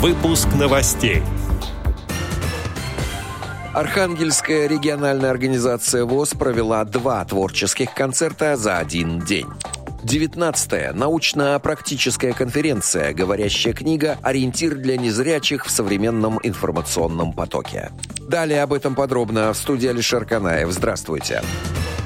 Выпуск новостей. Архангельская региональная организация ВОЗ провела два творческих концерта за один день. 19-я научно-практическая конференция «Говорящая книга. Ориентир для незрячих в современном информационном потоке». Далее об этом подробно в студии Алишер Канаев. Здравствуйте. Здравствуйте.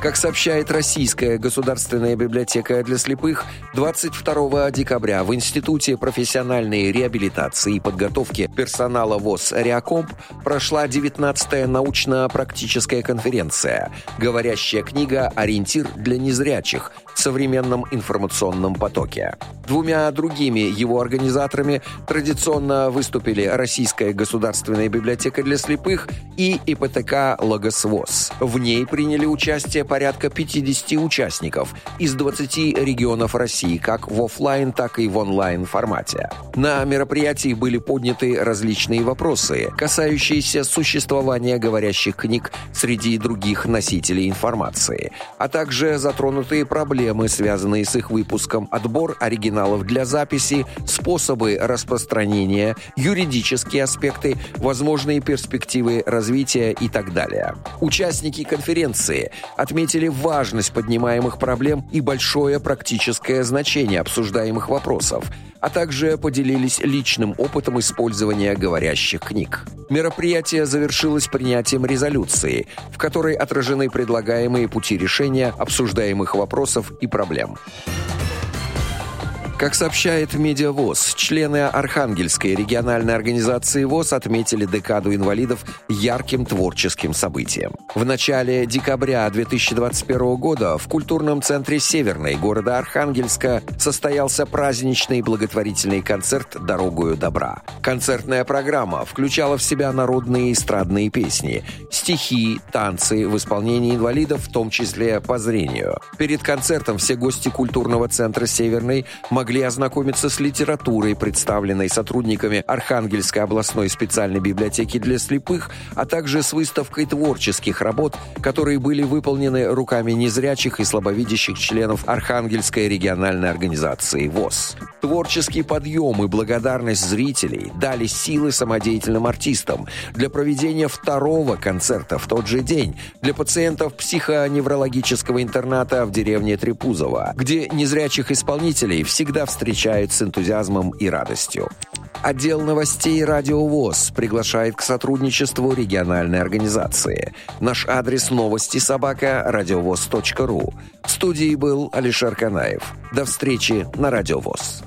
Как сообщает Российская государственная библиотека для слепых, 22 декабря в Институте профессиональной реабилитации и подготовки персонала ВОЗ «Реакомп» прошла 19-я научно-практическая конференция «Говорящая книга. Ориентир для незрячих в современном информационном потоке». Двумя другими его организаторами традиционно выступили Российская государственная библиотека для слепых и ИПТК «Логос ВОЗ». В ней приняли участие порядка 50 участников из 20 регионов России, как в офлайн, так и в онлайн формате. На мероприятии были подняты различные вопросы, касающиеся существования говорящих книг среди других носителей информации, а также затронутые проблемы, связанные с их выпуском, отбор оригиналов для записи, способы распространения, юридические аспекты, возможные перспективы развития и так далее. Участники конференции отметили отметили важность поднимаемых проблем и большое практическое значение обсуждаемых вопросов, а также поделились личным опытом использования говорящих книг. Мероприятие завершилось принятием резолюции, в которой отражены предлагаемые пути решения обсуждаемых вопросов и проблем. Как сообщает Медиавоз, члены Архангельской региональной организации ВОЗ отметили декаду инвалидов ярким творческим событием. В начале декабря 2021 года в культурном центре Северной города Архангельска состоялся праздничный благотворительный концерт «Дорогою добра». Концертная программа включала в себя народные эстрадные песни, стихи, танцы в исполнении инвалидов, в том числе по зрению. Перед концертом все гости культурного центра Северной могли могли ознакомиться с литературой, представленной сотрудниками Архангельской областной специальной библиотеки для слепых, а также с выставкой творческих работ, которые были выполнены руками незрячих и слабовидящих членов Архангельской региональной организации ВОЗ. Творческий подъем и благодарность зрителей дали силы самодеятельным артистам для проведения второго концерта в тот же день для пациентов психоневрологического интерната в деревне Трепузово, где незрячих исполнителей всегда всегда встречают с энтузиазмом и радостью. Отдел новостей «Радио ВОЗ» приглашает к сотрудничеству региональной организации. Наш адрес новости собака радиовоз.ру. В студии был Алишер Канаев. До встречи на «Радио ВОЗ».